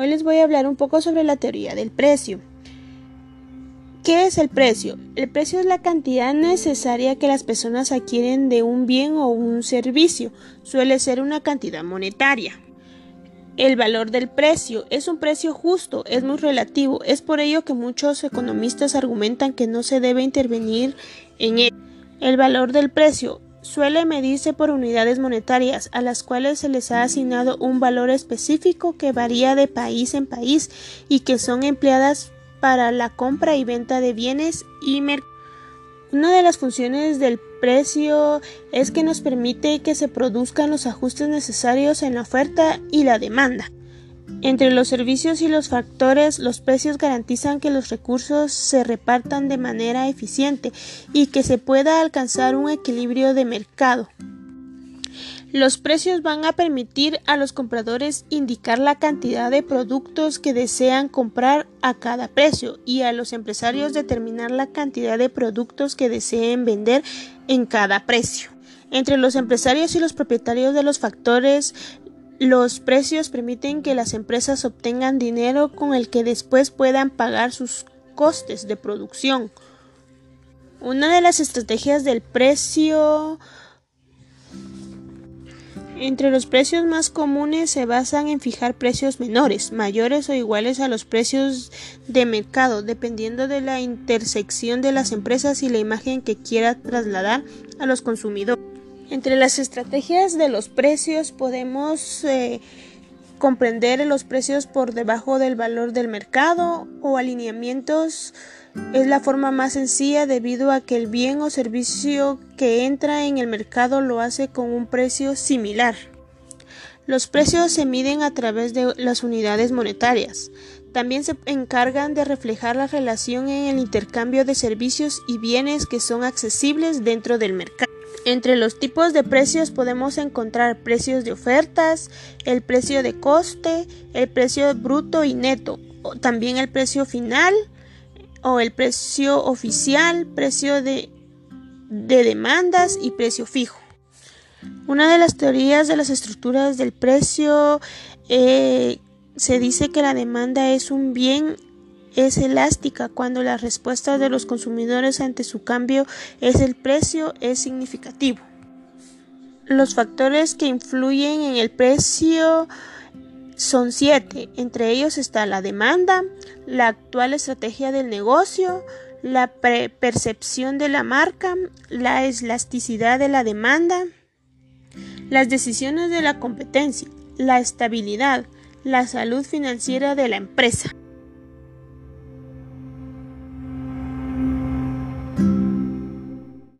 Hoy les voy a hablar un poco sobre la teoría del precio. ¿Qué es el precio? El precio es la cantidad necesaria que las personas adquieren de un bien o un servicio. Suele ser una cantidad monetaria. El valor del precio es un precio justo, es muy relativo. Es por ello que muchos economistas argumentan que no se debe intervenir en él. El valor del precio suele medirse por unidades monetarias a las cuales se les ha asignado un valor específico que varía de país en país y que son empleadas para la compra y venta de bienes y mercados. Una de las funciones del precio es que nos permite que se produzcan los ajustes necesarios en la oferta y la demanda. Entre los servicios y los factores, los precios garantizan que los recursos se repartan de manera eficiente y que se pueda alcanzar un equilibrio de mercado. Los precios van a permitir a los compradores indicar la cantidad de productos que desean comprar a cada precio y a los empresarios determinar la cantidad de productos que deseen vender en cada precio. Entre los empresarios y los propietarios de los factores, los precios permiten que las empresas obtengan dinero con el que después puedan pagar sus costes de producción. Una de las estrategias del precio entre los precios más comunes se basan en fijar precios menores, mayores o iguales a los precios de mercado, dependiendo de la intersección de las empresas y la imagen que quiera trasladar a los consumidores. Entre las estrategias de los precios podemos eh, comprender los precios por debajo del valor del mercado o alineamientos es la forma más sencilla debido a que el bien o servicio que entra en el mercado lo hace con un precio similar. Los precios se miden a través de las unidades monetarias. También se encargan de reflejar la relación en el intercambio de servicios y bienes que son accesibles dentro del mercado. Entre los tipos de precios podemos encontrar precios de ofertas, el precio de coste, el precio bruto y neto, también el precio final o el precio oficial, precio de, demandas y precio fijo. Una de las teorías de las estructuras del precio eh, se dice que la demanda es un bien es elástica cuando la respuesta de los consumidores ante su cambio es el precio es significativo. Los factores que influyen en el precio son siete. Entre ellos está la demanda, la actual estrategia del negocio, la percepción de la marca, la elasticidad de la demanda, las decisiones de la competencia, la estabilidad, la salud financiera de la empresa.